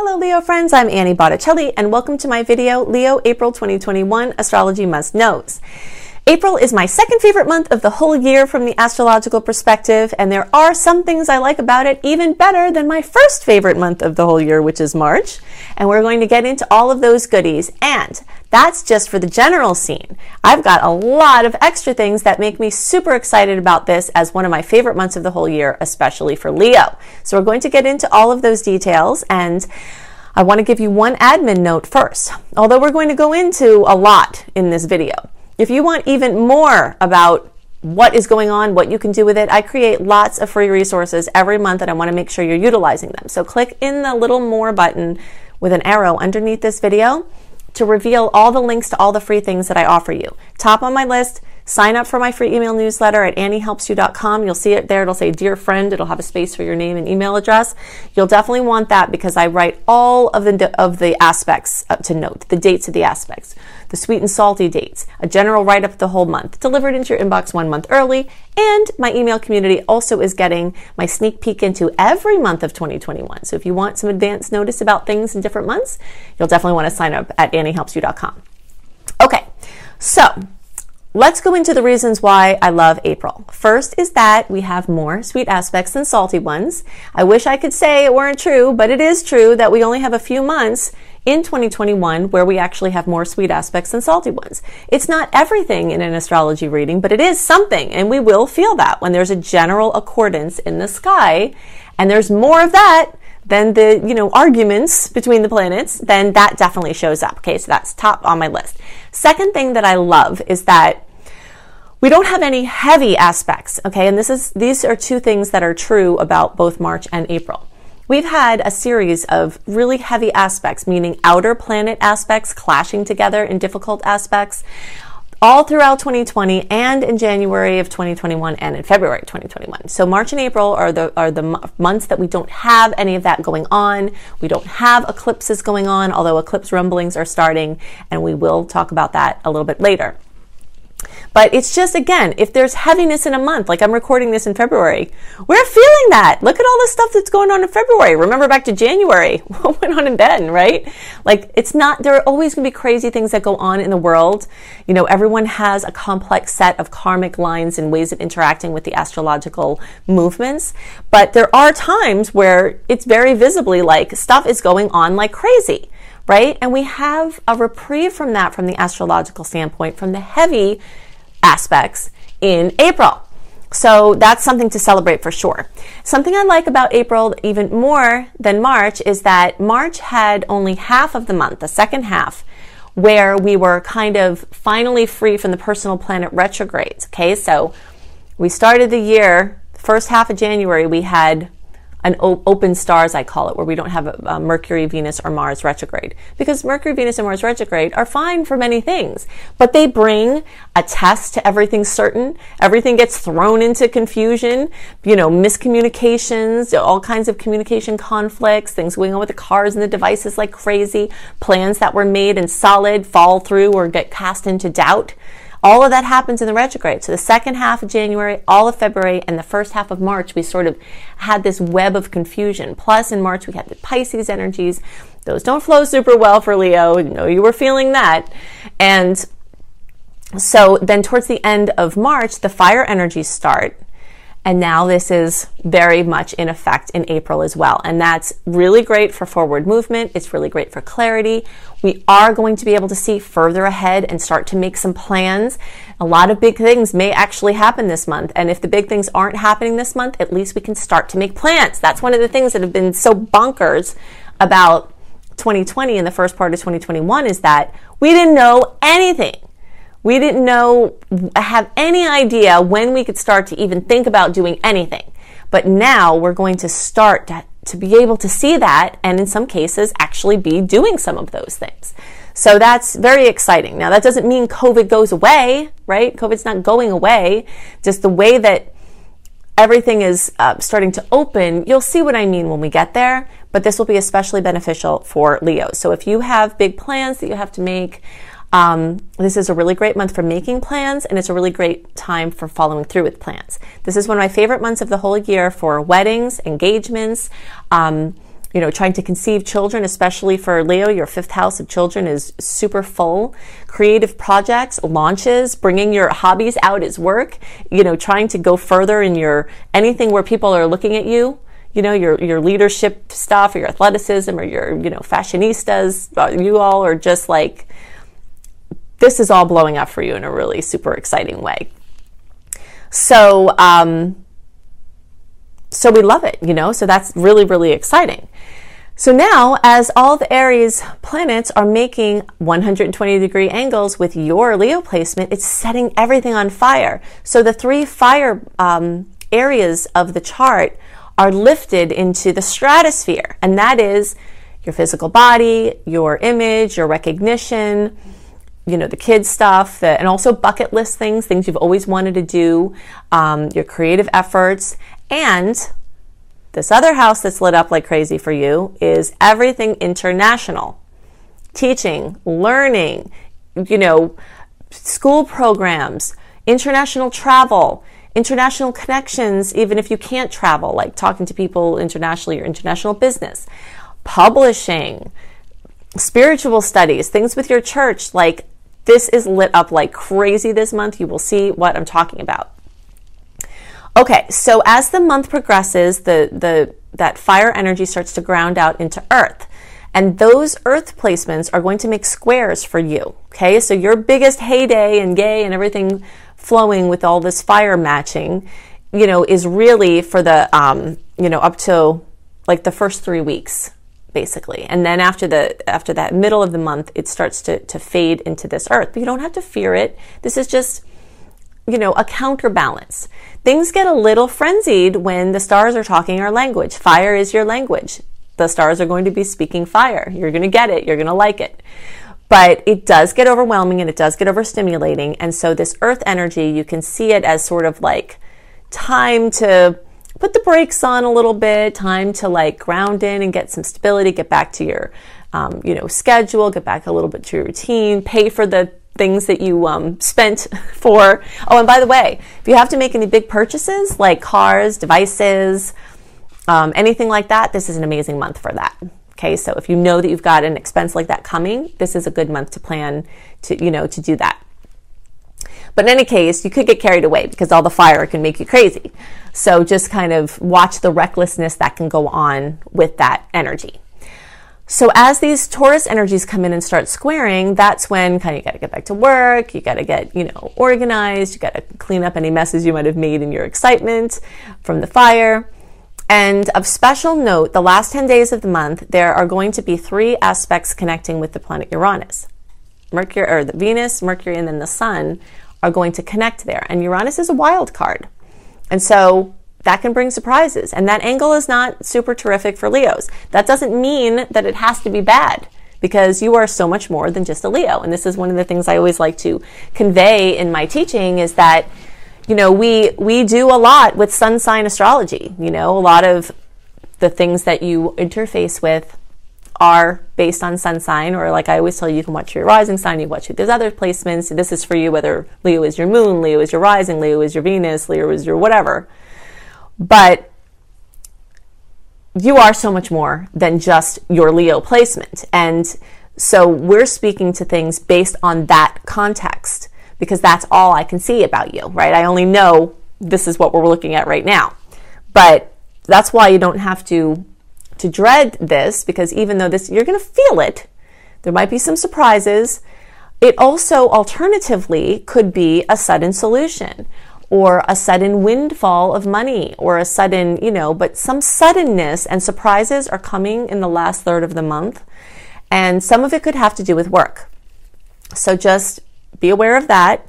Hello Leo friends, I'm Annie Botticelli and welcome to my video, Leo April 2021 Astrology Must Knows. April is my second favorite month of the whole year from the astrological perspective, and there are some things I like about it even better than my first favorite month of the whole year, which is March. And we're going to get into all of those goodies. And that's just for the general scene. I've got a lot of extra things that make me super excited about this as one of my favorite months of the whole year, especially for Leo. So we're going to get into all of those details and I want to give you one admin note first, although we're going to go into a lot in this video. If you want even more about what is going on, what you can do with it, I create lots of free resources every month and I want to make sure you're utilizing them. So click in the little more button with an arrow underneath this video to reveal all the links to all the free things that I offer you. Top on my list, sign up for my free email newsletter at anniehelpsyou.com. You'll see it there. It'll say Dear Friend. It'll have a space for your name and email address. You'll definitely want that because I write all of the, of the aspects to note, the dates of the aspects, the sweet and salty dates, a general write up the whole month, delivered into your inbox one month early. And my email community also is getting my sneak peek into every month of 2021. So if you want some advance notice about things in different months, you'll definitely want to sign up at anniehelpsyou.com. Okay, so Let's go into the reasons why I love April. First is that we have more sweet aspects than salty ones. I wish I could say it weren't true, but it is true that we only have a few months in 2021 where we actually have more sweet aspects than salty ones. It's not everything in an astrology reading, but it is something, and we will feel that when there's a general accordance in the sky, and there's more of that than the, you know, arguments between the planets, then that definitely shows up. Okay, so that's top on my list. Second thing that I love is that we don't have any heavy aspects, okay? And this is these are two things that are true about both March and April. We've had a series of really heavy aspects, meaning outer planet aspects clashing together in difficult aspects all throughout 2020 and in January of 2021 and in February 2021. So March and April are the are the months that we don't have any of that going on. We don't have eclipses going on, although eclipse rumblings are starting and we will talk about that a little bit later. But it's just, again, if there's heaviness in a month, like I'm recording this in February, we're feeling that. Look at all the stuff that's going on in February. Remember back to January, what went on in then, right? Like it's not, there are always going to be crazy things that go on in the world. You know, everyone has a complex set of karmic lines and ways of interacting with the astrological movements. But there are times where it's very visibly like stuff is going on like crazy right? And we have a reprieve from that from the astrological standpoint, from the heavy aspects in April. So that's something to celebrate for sure. Something I like about April even more than March is that March had only half of the month, the second half, where we were kind of finally free from the personal planet retrogrades. Okay, so we started the year, first half of January, we had an open stars, I call it, where we don't have a, a Mercury, Venus, or Mars retrograde. Because Mercury, Venus, and Mars retrograde are fine for many things, but they bring a test to everything certain. Everything gets thrown into confusion, you know, miscommunications, all kinds of communication conflicts, things going on with the cars and the devices like crazy, plans that were made and solid fall through or get cast into doubt. All of that happens in the retrograde. So the second half of January, all of February, and the first half of March, we sort of had this web of confusion. Plus, in March, we had the Pisces energies. Those don't flow super well for Leo. You know, you were feeling that. And so then towards the end of March, the fire energies start. And now this is very much in effect in April as well. And that's really great for forward movement. It's really great for clarity. We are going to be able to see further ahead and start to make some plans. A lot of big things may actually happen this month. And if the big things aren't happening this month, at least we can start to make plans. That's one of the things that have been so bonkers about 2020 and the first part of 2021 is that we didn't know anything we didn't know, have any idea when we could start to even think about doing anything. But now we're going to start to, to be able to see that and in some cases actually be doing some of those things. So that's very exciting. Now that doesn't mean COVID goes away, right? COVID's not going away. Just the way that everything is uh, starting to open, you'll see what I mean when we get there. But this will be especially beneficial for Leo. So if you have big plans that you have to make, um, this is a really great month for making plans, and it's a really great time for following through with plans. This is one of my favorite months of the whole year for weddings, engagements, um, you know, trying to conceive children, especially for Leo, your fifth house of children is super full. Creative projects, launches, bringing your hobbies out as work, you know, trying to go further in your anything where people are looking at you, you know, your, your leadership stuff or your athleticism or your, you know, fashionistas. Uh, you all are just like, this is all blowing up for you in a really super exciting way. So, um, so we love it, you know, so that's really, really exciting. So now, as all the Aries planets are making 120 degree angles with your Leo placement, it's setting everything on fire. So the three fire um, areas of the chart are lifted into the stratosphere, and that is your physical body, your image, your recognition, you know, the kids stuff, the, and also bucket list things, things you've always wanted to do, um, your creative efforts, and this other house that's lit up like crazy for you is everything international teaching, learning, you know, school programs, international travel, international connections, even if you can't travel, like talking to people internationally or international business, publishing, spiritual studies, things with your church. Like this is lit up like crazy this month. You will see what I'm talking about. Okay, so as the month progresses, the, the, that fire energy starts to ground out into earth. And those earth placements are going to make squares for you. Okay, so your biggest heyday and gay and everything flowing with all this fire matching, you know, is really for the, um, you know, up to like the first three weeks basically. And then after the after that middle of the month, it starts to to fade into this earth. But you don't have to fear it. This is just you know, a counterbalance. Things get a little frenzied when the stars are talking our language. Fire is your language. The stars are going to be speaking fire. You're going to get it. You're going to like it. But it does get overwhelming and it does get overstimulating. And so this earth energy, you can see it as sort of like time to put the brakes on a little bit, time to like ground in and get some stability, get back to your, um, you know, schedule, get back a little bit to your routine, pay for the things that you um, spent for. Oh, and by the way, if you have to make any big purchases like cars, devices, um, anything like that, this is an amazing month for that. Okay, so if you know that you've got an expense like that coming, this is a good month to plan to you know to do that. But in any case, you could get carried away because all the fire can make you crazy. So just kind of watch the recklessness that can go on with that energy. So as these Taurus energies come in and start squaring, that's when kind of you got to get back to work, you got to get, you know, organized, you got to clean up any messes you might have made in your excitement from the fire. And of special note, the last 10 days of the month, there are going to be three aspects connecting with the planet Uranus. Mercury or the Venus, Mercury, and then the Sun are going to connect there. And Uranus is a wild card. And so that can bring surprises. And that angle is not super terrific for Leos. That doesn't mean that it has to be bad because you are so much more than just a Leo. And this is one of the things I always like to convey in my teaching is that, you know, we, we do a lot with sun sign astrology. You know, a lot of the things that you interface with are based on sun sign, or like I always tell you, you can watch your rising sign, you watch it. there's other placements. This is for you, whether Leo is your moon, Leo is your rising, Leo is your Venus, Leo is your whatever. But you are so much more than just your Leo placement. And so we're speaking to things based on that context because that's all I can see about you, right? I only know this is what we're looking at right now. But that's why you don't have to to dread this because even though this you're going to feel it, there might be some surprises. It also alternatively could be a sudden solution or a sudden windfall of money or a sudden, you know, but some suddenness and surprises are coming in the last third of the month. And some of it could have to do with work. So just be aware of that.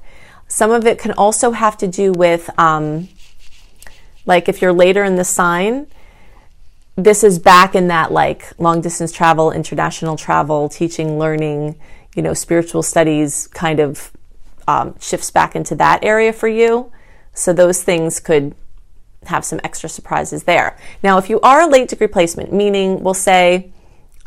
Some of it can also have to do with, um, like, if you're later in the sign, this is back in that like long distance travel, international travel, teaching, learning, you know, spiritual studies kind of um, shifts back into that area for you. So those things could have some extra surprises there. Now, if you are a late degree placement, meaning we'll say,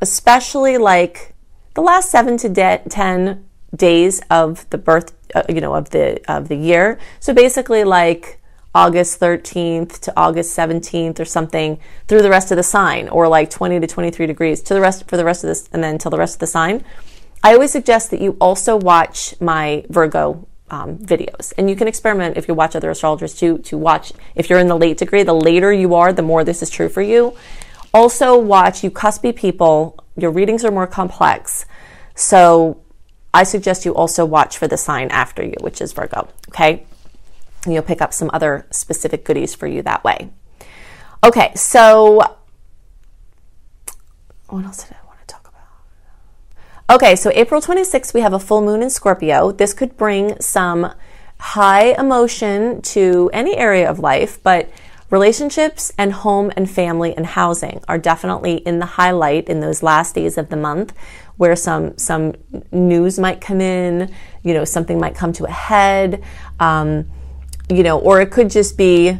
especially like the last seven to de- 10 days of the birth, uh, you know, of the, of the year. So basically like August 13th to August 17th or something through the rest of the sign or like 20 to 23 degrees to the rest for the rest of this and then till the rest of the sign. I always suggest that you also watch my Virgo um, videos. And you can experiment if you watch other astrologers to to watch if you're in the late degree, the later you are, the more this is true for you. Also watch you cuspy people, your readings are more complex. So I suggest you also watch for the sign after you, which is Virgo, okay? You'll pick up some other specific goodies for you that way. Okay, so what else did I want to talk about? Okay, so April 26th, we have a full moon in Scorpio. This could bring some high emotion to any area of life, but relationships and home and family and housing are definitely in the highlight in those last days of the month where some some news might come in, you know, something might come to a head. Um, you know, or it could just be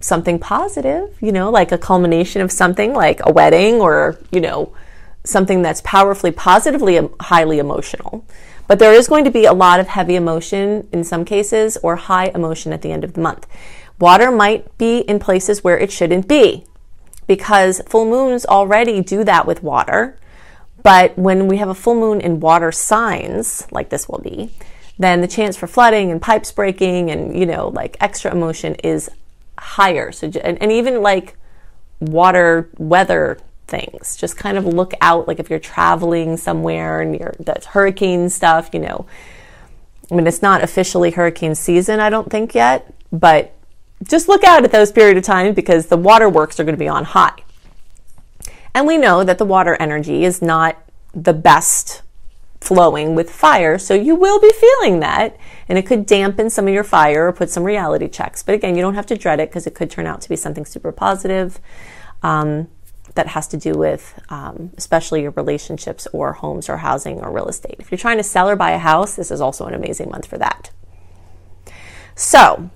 something positive, you know, like a culmination of something like a wedding or, you know, something that's powerfully, positively, highly emotional. But there is going to be a lot of heavy emotion in some cases or high emotion at the end of the month. Water might be in places where it shouldn't be because full moons already do that with water. But when we have a full moon in water signs, like this will be, then the chance for flooding and pipes breaking and, you know, like extra emotion is higher. So, and, and even like water weather things, just kind of look out, like if you're traveling somewhere and you're, that's hurricane stuff, you know. I mean, it's not officially hurricane season, I don't think yet, but just look out at those period of time because the waterworks are going to be on high. And we know that the water energy is not the best flowing with fire. So you will be feeling that and it could dampen some of your fire or put some reality checks. But again, you don't have to dread it because it could turn out to be something super positive um, that has to do with um, especially your relationships or homes or housing or real estate. If you're trying to sell or buy a house, this is also an amazing month for that. So,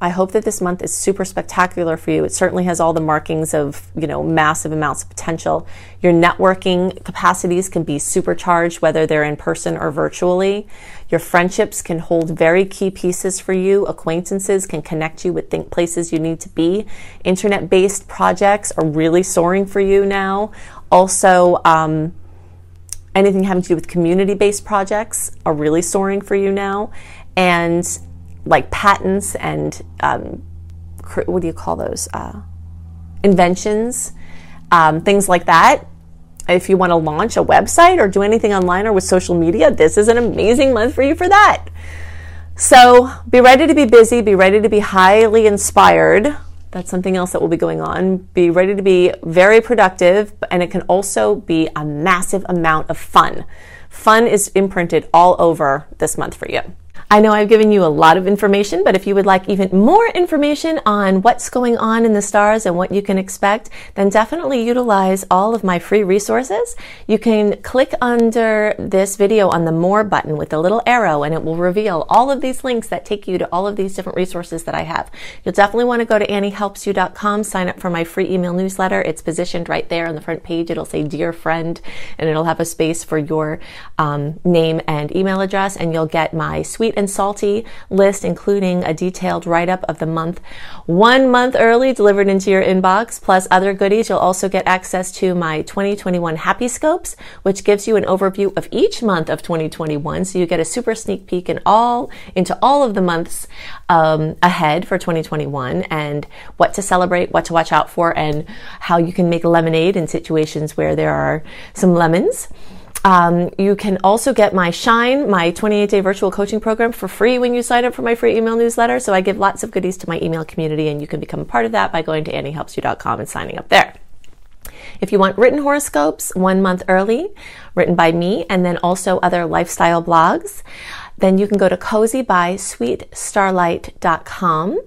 I hope that this month is super spectacular for you. It certainly has all the markings of, you know, massive amounts of potential. Your networking capacities can be supercharged, whether they're in person or virtually. Your friendships can hold very key pieces for you. Acquaintances can connect you with think places you need to be. Internet based projects are really soaring for you now. Also, um, anything having to do with community based projects are really soaring for you now. And like patents and um, what do you call those? Uh, inventions, um, things like that. If you want to launch a website or do anything online or with social media, this is an amazing month for you for that. So be ready to be busy, be ready to be highly inspired. That's something else that will be going on. Be ready to be very productive, and it can also be a massive amount of fun. Fun is imprinted all over this month for you. I know I've given you a lot of information, but if you would like even more information on what's going on in the stars and what you can expect, then definitely utilize all of my free resources. You can click under this video on the more button with the little arrow and it will reveal all of these links that take you to all of these different resources that I have. You'll definitely want to go to anniehelpsyou.com, sign up for my free email newsletter. It's positioned right there on the front page. It'll say dear friend and it'll have a space for your um, name and email address and you'll get my sweet and salty list, including a detailed write up of the month one month early delivered into your inbox, plus other goodies. You'll also get access to my 2021 Happy Scopes, which gives you an overview of each month of 2021. So you get a super sneak peek in all, into all of the months um, ahead for 2021 and what to celebrate, what to watch out for, and how you can make lemonade in situations where there are some lemons. Um, you can also get my Shine, my 28 day virtual coaching program for free when you sign up for my free email newsletter. So I give lots of goodies to my email community, and you can become a part of that by going to anniehelpsyou.com and signing up there. If you want written horoscopes one month early, written by me, and then also other lifestyle blogs, then you can go to cozybysweetstarlight.com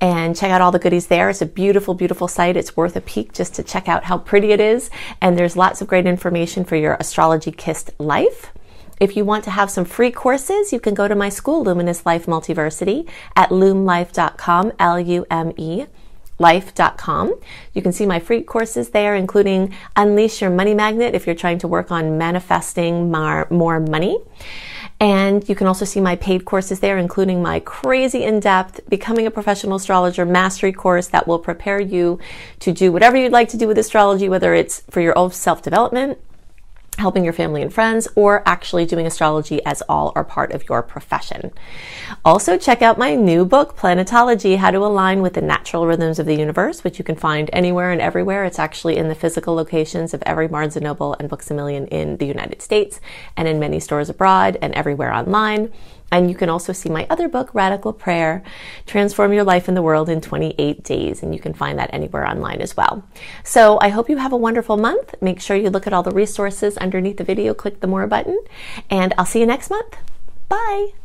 and check out all the goodies there. It's a beautiful, beautiful site. It's worth a peek just to check out how pretty it is. And there's lots of great information for your astrology kissed life. If you want to have some free courses, you can go to my school, Luminous Life Multiversity, at lumelife.com, L U M E life.com. You can see my free courses there, including Unleash Your Money Magnet if you're trying to work on manifesting more, more money And you can also see my paid courses there, including my crazy in depth Becoming a Professional Astrologer Mastery course that will prepare you to do whatever you'd like to do with astrology, whether it's for your own self development helping your family and friends, or actually doing astrology as all are part of your profession. Also, check out my new book, Planetology How to Align with the Natural Rhythms of the Universe, which you can find anywhere and everywhere. It's actually in the physical locations of every Barnes & Noble and Books A Million in the United States and in many stores abroad and everywhere online. And you can also see my other book, Radical Prayer Transform Your Life in the World in 28 Days. And you can find that anywhere online as well. So I hope you have a wonderful month. Make sure you look at all the resources underneath the video, click the More button, and I'll see you next month. Bye.